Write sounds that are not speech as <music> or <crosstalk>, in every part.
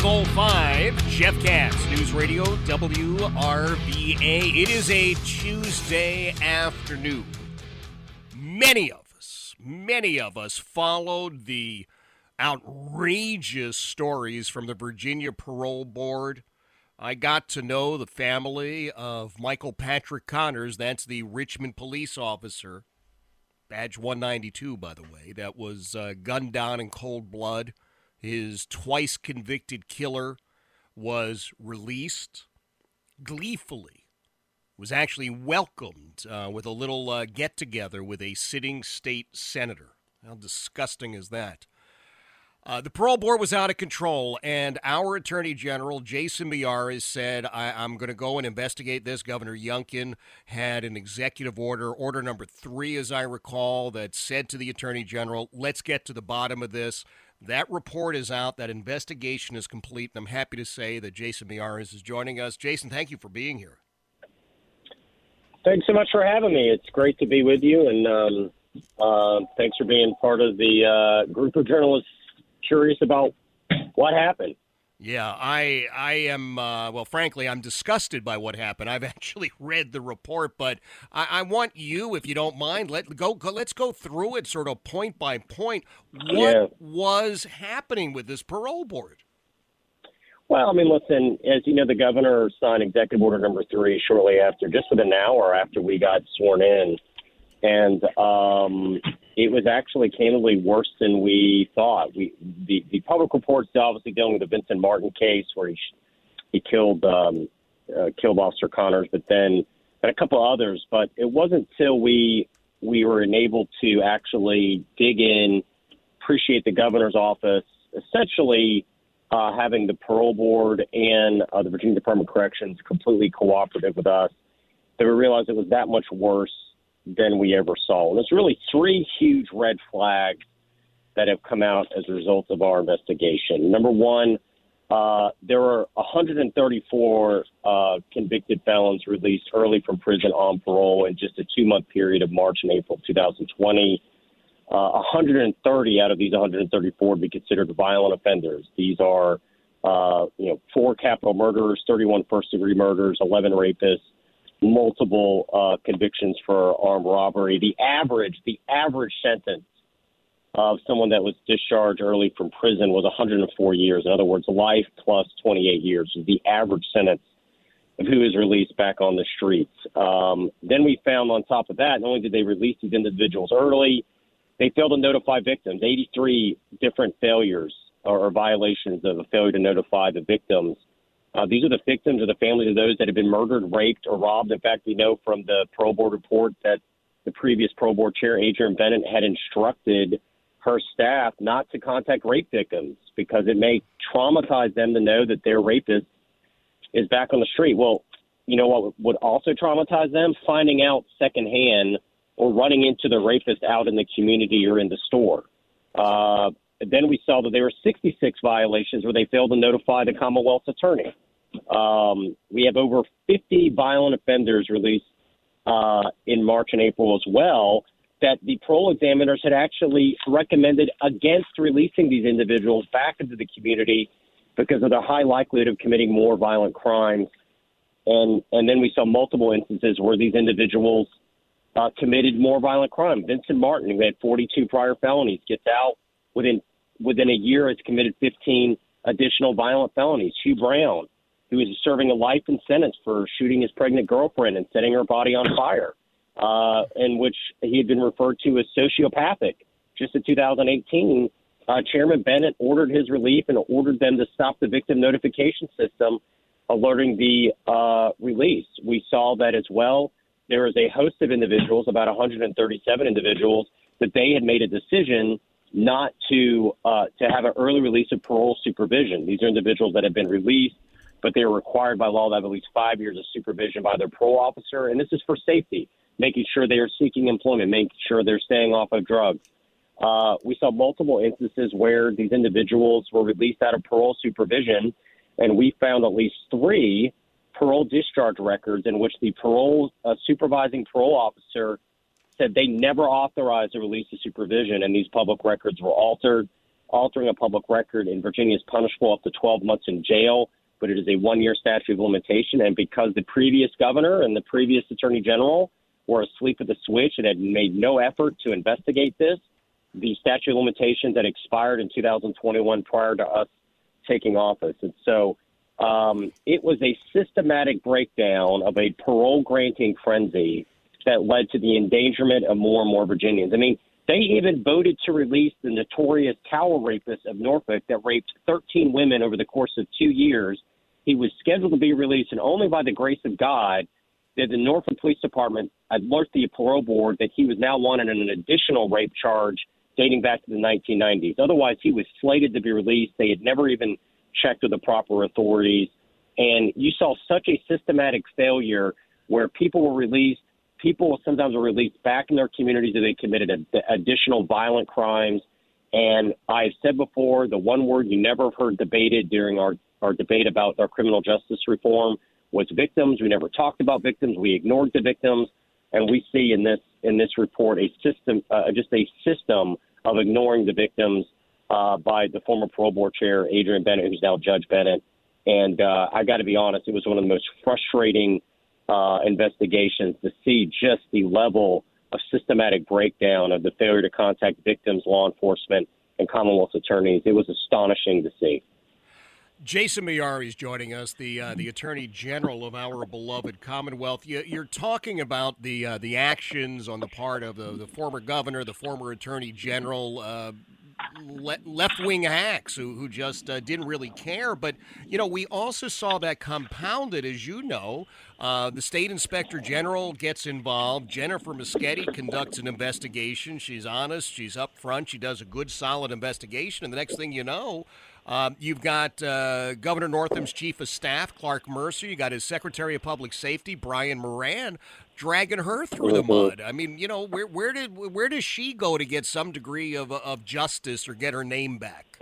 Five oh five, Jeff Katz, News Radio WRVA. It is a Tuesday afternoon. Many of us, many of us followed the outrageous stories from the Virginia Parole Board. I got to know the family of Michael Patrick Connors. That's the Richmond police officer, badge 192, by the way, that was uh, gunned down in cold blood. His twice convicted killer was released gleefully, was actually welcomed uh, with a little uh, get together with a sitting state senator. How disgusting is that? Uh, the parole board was out of control, and our attorney general, Jason Miyares, said, I- am going to go and investigate this. Governor Youngkin had an executive order, order number three, as I recall, that said to the attorney general, let's get to the bottom of this. That report is out. That investigation is complete, and I'm happy to say that Jason Miyares is joining us. Jason, thank you for being here. Thanks so much for having me. It's great to be with you, and um, uh, thanks for being part of the uh, group of journalists curious about what happened. Yeah, I I am uh, well. Frankly, I'm disgusted by what happened. I've <laughs> actually read the report, but I, I want you, if you don't mind, let go, go. Let's go through it, sort of point by point. What Yeah. was happening with this parole board? Well, I mean, listen, as you know, the governor signed executive order number three shortly after, just within an hour after we got sworn in. And um, it was actually candidly worse than we thought. We the, the public reports obviously dealing with the Vincent Martin case where he he killed um, uh, killed Officer Connors, but then and a couple others. But it wasn't till we we were enabled to actually dig in, appreciate the governor's office, essentially uh, having the parole board and uh, the Virginia Department of Corrections completely cooperative with us, that we realized it was that much worse than we ever saw. And there's really three huge red flags that have come out as a result of our investigation. Number one, uh, there were 134 uh, convicted felons released early from prison on parole in just a two month period of March and April 2020. Uh, 130 out of these 134 would be considered violent offenders. These are, uh, you know, four capital murderers, 31 first degree murders, 11 rapists, multiple uh, convictions for armed robbery. The average, the average sentence of someone that was discharged early from prison was 104 years. In other words, life plus 28 years is the average sentence of who is released back on the streets. Um, then we found on top of that, not only did they release these individuals early, they failed to notify victims. 83 different failures or, or violations of a failure to notify the victims. Uh, these are the victims or the families of those that have been murdered, raped, or robbed. In fact, we know from the parole board report that the previous parole board chair, Adrian Bennett, had instructed her staff not to contact rape victims because it may traumatize them to know that their rapist is back on the street. Well, you know what would also traumatize them? Finding out secondhand or running into the rapist out in the community or in the store. Uh, then we saw that there were 66 violations where they failed to notify the Commonwealth's attorney. Um, we have over 50 violent offenders released uh, in March and April as well that the parole examiners had actually recommended against releasing these individuals back into the community because of the high likelihood of committing more violent crimes and and then we saw multiple instances where these individuals uh, committed more violent crime. Vincent Martin, who had 42 prior felonies, gets out within within a year has committed 15 additional violent felonies. Hugh Brown, who is serving a life in sentence for shooting his pregnant girlfriend and setting her body on fire, uh, in which he had been referred to as sociopathic. Just in 2018, uh, Chairman Bennett ordered his relief and ordered them to stop the victim notification system, alerting the uh, release. We saw that as well. There was a host of individuals, about 137 individuals, that they had made a decision not to uh, to have an early release of parole supervision. These are individuals that have been released, but they are required by law to have at least five years of supervision by their parole officer, and this is for safety, making sure they are seeking employment, making sure they're staying off of drugs. Uh, we saw multiple instances where these individuals were released out of parole supervision, and we found at least three parole discharge records in which the parole uh, supervising parole officer said they never authorized the release of supervision, and these public records were altered. Altering a public record in Virginia is punishable up to 12 months in jail, but it is a one year statute of limitation. And because the previous governor and the previous attorney general were asleep at the switch and had made no effort to investigate this, the statute of limitations that expired in 2021 prior to us taking office. And so um, it was a systematic breakdown of a parole granting frenzy that led to the endangerment of more and more Virginians. I mean, they even voted to release the notorious tower rapist of Norfolk that raped 13 women over the course of two years. He was scheduled to be released, and only by the grace of God did the Norfolk Police Department alert the parole board that he was now wanted in an additional rape charge dating back to the 1990s. Otherwise, he was slated to be released. They had never even checked with the proper authorities. And you saw such a systematic failure where people were released people sometimes are released back in their communities if they committed ad- additional violent crimes. And I've said before, the one word you never heard debated during our, our debate about our criminal justice reform was victims. We never talked about victims. We ignored the victims. And we see in this in this report a system, uh, just a system of ignoring the victims uh, by the former parole board chair Adrian Bennett, who's now Judge Bennett. And uh, I got to be honest, it was one of the most frustrating uh, investigations to see just the level of systematic breakdown of the failure to contact victims, law enforcement, and Commonwealth attorneys. It was astonishing to see. Jason Miyares is joining us, the uh, the Attorney General of our beloved Commonwealth. You, are talking about the uh, the actions on the part of the, the former governor, the former Attorney General, uh, le- left wing hacks who, who just uh, didn't really care. But, you know, we also saw that compounded, as you know. Uh, the state inspector general gets involved. Jennifer Moschetti conducts an investigation. She's honest, she's upfront, she does a good, solid investigation. And the next thing you know, um, you've got uh, Governor Northam's chief of staff, Clark Mercer. You got his Secretary of Public Safety, Brian Moran, dragging her through the mm-hmm. mud. I mean, you know, where where did where does she go to get some degree of of justice or get her name back?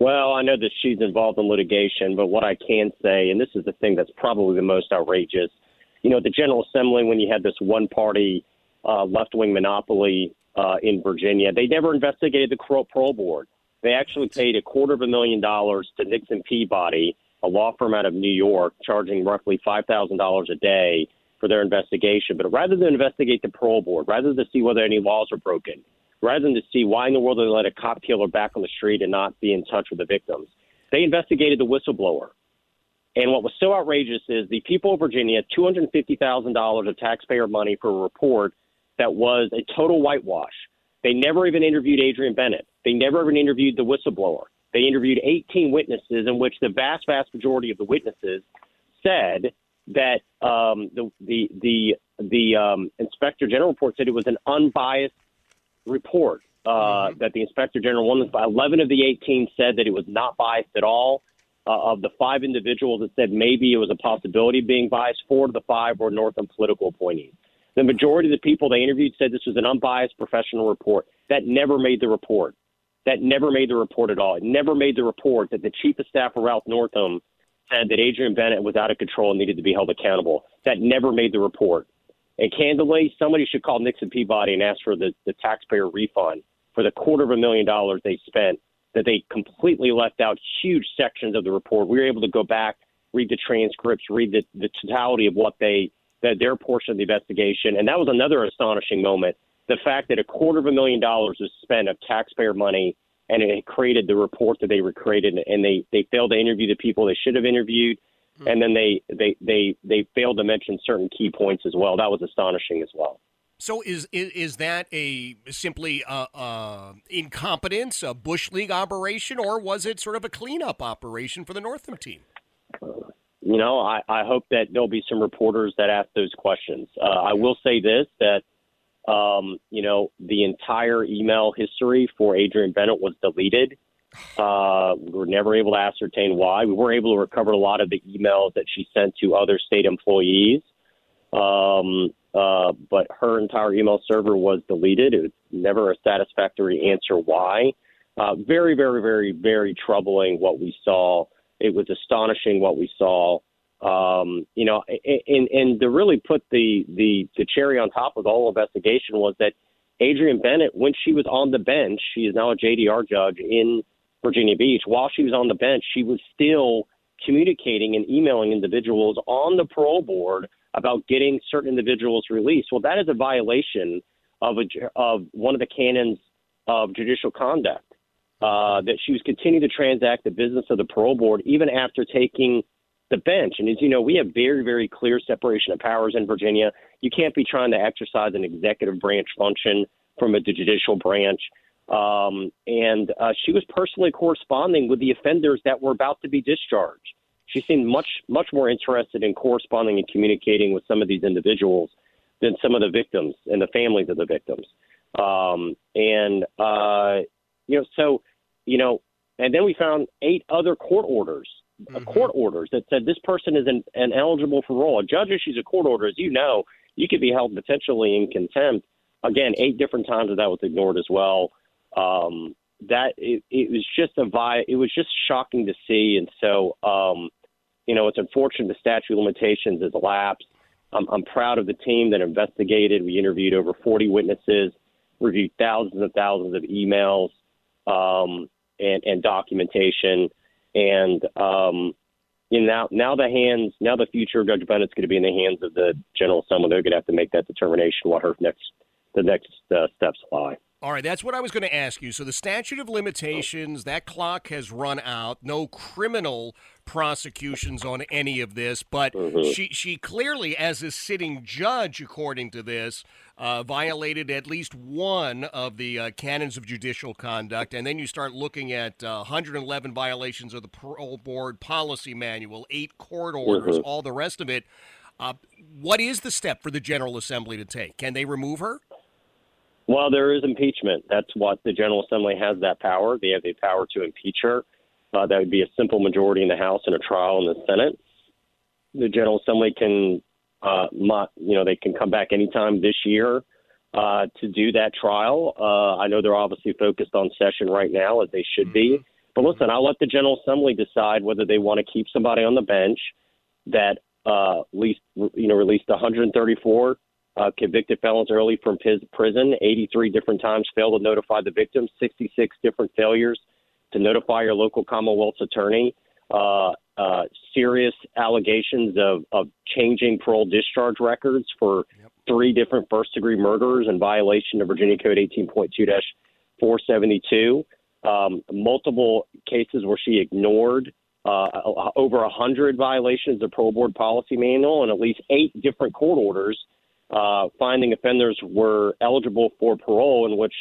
Well, I know that she's involved in litigation, but what I can say, and this is the thing that's probably the most outrageous, you know, at the General Assembly when you had this one party uh, left wing monopoly uh, in Virginia, they never investigated the parole board. They actually paid a quarter of a million dollars to Nixon Peabody, a law firm out of New York, charging roughly $5,000 a day for their investigation. But rather than investigate the parole board, rather than see whether any laws are broken, rather than to see why in the world they let a cop killer back on the street and not be in touch with the victims, they investigated the whistleblower. And what was so outrageous is the people of Virginia $250,000 of taxpayer money for a report that was a total whitewash. They never even interviewed Adrian Bennett. They never even interviewed the whistleblower. They interviewed 18 witnesses, in which the vast, vast majority of the witnesses said that um, the the the the um, inspector general report said it was an unbiased report. Uh, mm-hmm. That the inspector general, one, 11 of the 18 said that it was not biased at all. Uh, of the five individuals that said maybe it was a possibility of being biased, four of the five were Northam political appointees. The majority of the people they interviewed said this was an unbiased professional report. That never made the report. That never made the report at all. It never made the report that the chief of staff of Ralph Northam said that Adrian Bennett was out of control and needed to be held accountable. That never made the report. And candidly, somebody should call Nixon Peabody and ask for the, the taxpayer refund for the quarter of a million dollars they spent that they completely left out huge sections of the report. We were able to go back read the transcripts, read the, the totality of what they that their portion of the investigation, and that was another astonishing moment. The fact that a quarter of a million dollars was spent of taxpayer money, and it created the report that they were created, and they they failed to interview the people they should have interviewed, mm-hmm. and then they they they they failed to mention certain key points as well. That was astonishing as well. So is is, is that a simply uh, uh, incompetence, a bush league operation, or was it sort of a cleanup operation for the Northam team? you know, I, I hope that there'll be some reporters that ask those questions. Uh, I will say this that, um, you know, the entire email history for Adrienne Bennett was deleted. Uh, we were never able to ascertain why. We were able to recover a lot of the emails that she sent to other state employees. Um, uh, but her entire email server was deleted. It was never a satisfactory answer why. Uh, very, very, very, very troubling what we saw it was astonishing what we saw. Um, you know, and and to really put the the the cherry on top of the whole investigation was that Adrienne Bennett, when she was on the bench, she is now a JDR judge in Virginia Beach. While she was on the bench, she was still communicating and emailing individuals on the parole board about getting certain individuals released. Well, that is a violation of a of one of the canons of judicial conduct uh, that she was continuing to transact the business of the parole board even after taking the bench. And as you know, we have very, very clear separation of powers in Virginia. You can't be trying to exercise an executive branch function from a judicial branch. Um, and uh, she was personally corresponding with the offenders that were about to be discharged. She seemed much, much more interested in corresponding and communicating with some of these individuals than some of the victims and the families of the victims. Um, and uh, you know, so, you know, and then we found eight other court orders, mm-hmm. court orders that said this person is an, an eligible for parole. A judge issues a court order, as you know, you could be held potentially in contempt. Again, eight different times that that was ignored as well. Um, that it, it was just a vi- it was just shocking to see, and so um, you know it's unfortunate the statute of limitations has elapsed. I'm, I'm proud of the team that investigated. We interviewed over 40 witnesses, reviewed thousands and thousands of emails um, and, and documentation. And um, you know, now, now the hands, now the future of Judge Bennett's going to be in the hands of the General Assembly. They're going to have to make that determination what her next, the next uh, steps lie. All right, that's what I was going to ask you. So the statute of limitations, that clock has run out. No criminal prosecutions on any of this, but mm-hmm. she she clearly, as a sitting judge, according to this, uh, violated at least one of the uh, canons of judicial conduct. And then you start looking at uh, 111 violations of the parole board policy manual, eight court orders, mm-hmm. all the rest of it. Uh, what is the step for the General Assembly to take? Can they remove her? Well, there is impeachment. That's what the General Assembly has that power. They have the power to impeach her. Uh, that would be a simple majority in the House and a trial in the Senate. The General Assembly can, uh, not, you know, they can come back anytime this year uh, to do that trial. Uh, I know they're obviously focused on session right now, as they should be. Mm-hmm. But listen, I'll let the General Assembly decide whether they want to keep somebody on the bench that uh, least, you know, released 134 uh, convicted felons early from prison, 83 different times failed to notify the victims, 66 different failures to notify your local Commonwealth's attorney, uh, uh, serious allegations of, of changing parole discharge records for yep. three different first degree murders in violation of Virginia Code 18.2 472, um, multiple cases where she ignored uh, over 100 violations of the parole board policy manual and at least eight different court orders uh, finding offenders were eligible for parole, in which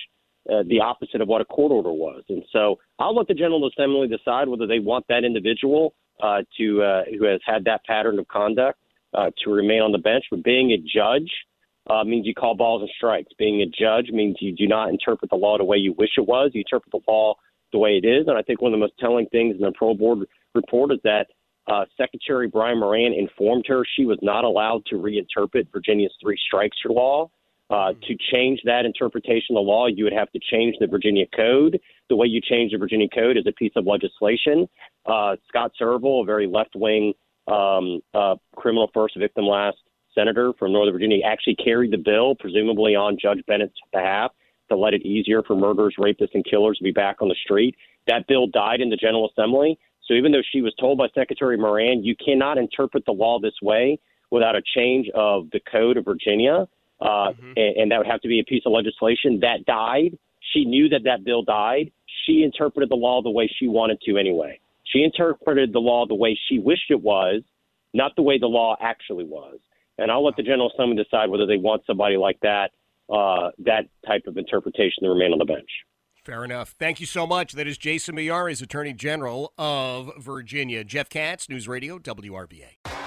uh, the opposite of what a court order was. And so I'll let the General Assembly decide whether they want that individual uh, to uh, who has had that pattern of conduct uh, to remain on the bench. But being a judge uh, means you call balls and strikes. Being a judge means you do not interpret the law the way you wish it was. You interpret the law the way it is. And I think one of the most telling things in the parole board report is that uh, Secretary Brian Moran informed her she was not allowed to reinterpret Virginia's three strikes law. Uh, to change that interpretation of the law, you would have to change the Virginia Code. The way you change the Virginia Code is a piece of legislation. Uh, Scott Surovell, a very left wing um, uh, criminal first, victim last senator from Northern Virginia, actually carried the bill, presumably on Judge Bennett's behalf, to let it easier for murderers, rapists, and killers to be back on the street. That bill died in the General Assembly. So even though she was told by Secretary Moran, you cannot interpret the law this way without a change of the code of Virginia, uh, mm-hmm. and, and that would have to be a piece of legislation that died. She knew that that bill died. She interpreted the law the way she wanted to anyway. She interpreted the law the way she wished it was, not the way the law actually was. And I'll let the General Assembly decide whether they want somebody like that, uh, that type of interpretation to remain on the bench. Fair enough. Thank you so much. That is Jason Miyares, Attorney General of Virginia. Jeff Katz, News Radio, WRVA.